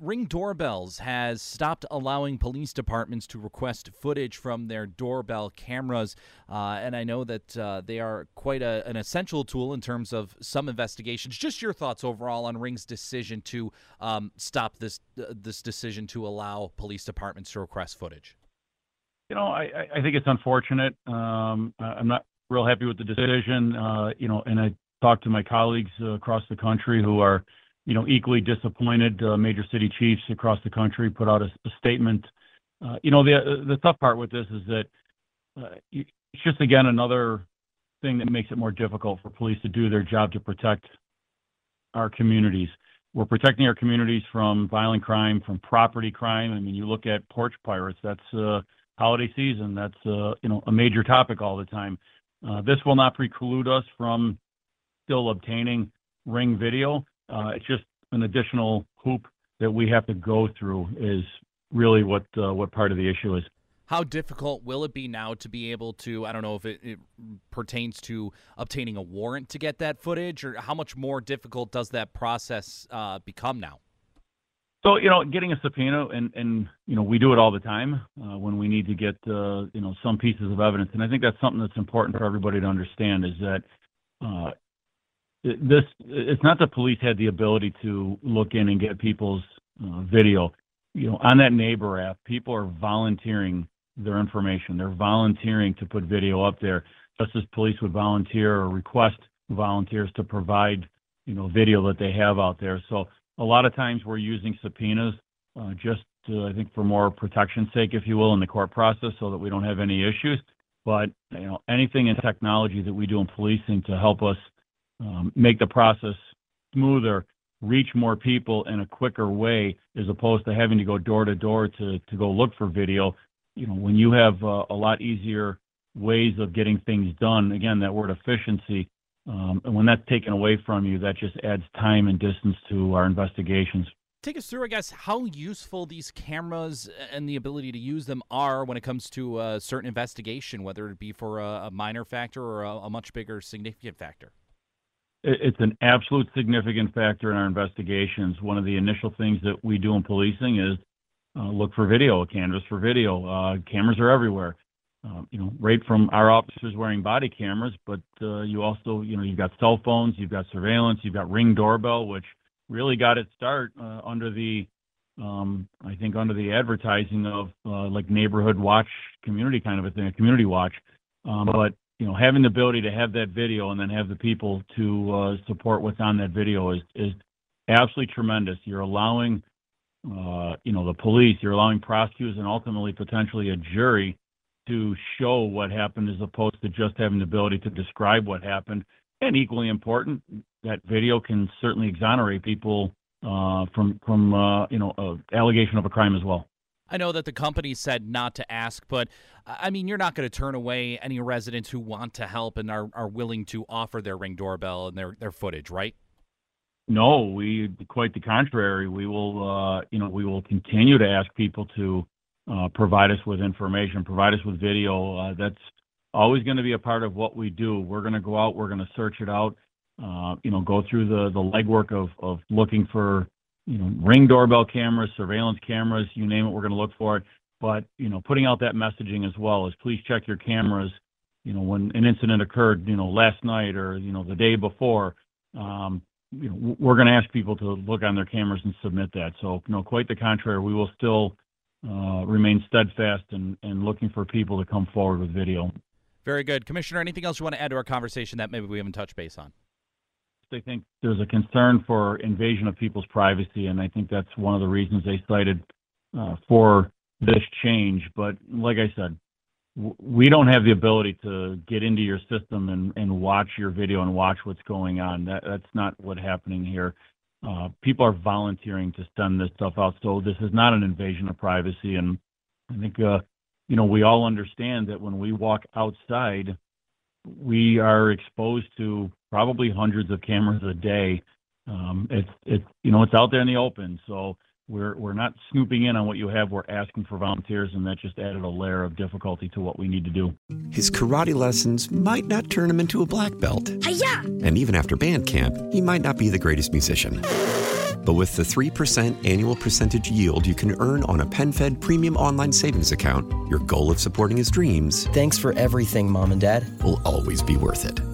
Ring Doorbells has stopped allowing police departments to request footage from their doorbell cameras. Uh, and I know that uh, they are quite a, an essential tool in terms of some investigations. Just your thoughts overall on Ring's decision to um, stop this uh, this decision to allow police departments to request footage. You know, I, I- think it's unfortunate. Um, I'm not real happy with the decision. Uh, you know, and I talked to my colleagues uh, across the country who are, you know, equally disappointed. Uh, major city chiefs across the country put out a, statement. Uh, you know, the the tough part with this is that uh, it's just again another thing that makes it more difficult for police to do their job to protect our communities. We're protecting our communities from violent crime, from property crime. I mean, you look at porch pirates. That's holiday season. That's you know a major topic all the time. This will not preclude us from still obtaining ring video. Uh, it's just an additional hoop that we have to go through. Is really what uh, what part of the issue is. How difficult will it be now to be able to? I don't know if it, it pertains to obtaining a warrant to get that footage, or how much more difficult does that process uh, become now? So you know, getting a subpoena, and and you know, we do it all the time uh, when we need to get uh, you know some pieces of evidence, and I think that's something that's important for everybody to understand is that uh, this it's not that police had the ability to look in and get people's uh, video. You know, on that neighbor app, people are volunteering their information. They're volunteering to put video up there, just as police would volunteer or request volunteers to provide you know video that they have out there. So a lot of times we're using subpoenas uh, just I think for more protection's sake, if you will, in the court process, so that we don't have any issues. But you know, anything in technology that we do in policing to help us make the process smoother, reach more people in a quicker way, as opposed to having to go door to door to go look for video. You know, when you have uh, a lot easier ways of getting things done, again, that word efficiency, um, and when that's taken away from you, that just adds time and distance to our investigations. Take us through, I guess, how useful these cameras and the ability to use them are when it comes to a certain investigation, whether it be for a, a minor factor or a, a much bigger significant factor. It- It's an absolute significant factor in our investigations. One of the initial things that we do in policing is uh, look for video, canvas for video. Uh, cameras are everywhere. Uh, you know, right from our officers wearing body cameras, but uh, you also, you know, you've got cell phones, you've got surveillance, you've got Ring doorbell, which really got its start under the, um, I think, under the advertising of like neighborhood watch, community kind of a thing, a community watch. Um, but you know, having the ability to have that video and then have the people to uh, support what's on that video is is absolutely tremendous. You're allowing, uh, you know, the police, you're allowing prosecutors, and ultimately potentially a jury to show what happened, as opposed to just having the ability to describe what happened. And equally important, that video can certainly exonerate people uh, from from uh, you know, uh, allegation of a crime as well. I know that the company said not to ask, but I mean, you're not going to turn away any residents who want to help and are, are willing to offer their ring doorbell and their, their footage, right? No, we quite the contrary. We will, uh, you know, we will continue to ask people to uh, provide us with information, provide us with video. Uh, that's always going to be a part of what we do. We're going to go out, we're going to search it out, uh, you know, go through the the legwork of of looking for, you know, ring doorbell cameras, surveillance cameras, you name it, we're going to look for it. But you know, putting out that messaging as well as please check your cameras. You know, when an incident occurred, you know, last night or you know the day before. Um, we're going to ask people to look on their cameras and submit that. So, you know, quite the contrary, we will still uh, remain steadfast and, and looking for people to come forward with video. Very good. Commissioner, anything else you want to add to our conversation that maybe we haven't touched base on? I think there's a concern for invasion of people's privacy, and I think that's one of the reasons they cited uh, for this change. But like I said, we don't have the ability to get into your system and, and watch your video and watch what's going on. That, that's not what's happening here. Uh, people are volunteering to send this stuff out, so this is not an invasion of privacy. And I think, uh, you know, we all understand that when we walk outside, we are exposed to probably hundreds of cameras a day. Um, it's it's you know it's out there in the open, so we're we're not snooping in on what you have. We're asking for volunteers, and that just added a layer of difficulty to what we need to do. His karate lessons might not turn him into a black belt. Hiya! And even after band camp, he might not be the greatest musician. But with the 3% annual percentage yield you can earn on a PenFed premium online savings account, your goal of supporting his dreams Thanks for everything, Mom and Dad. will always be worth it.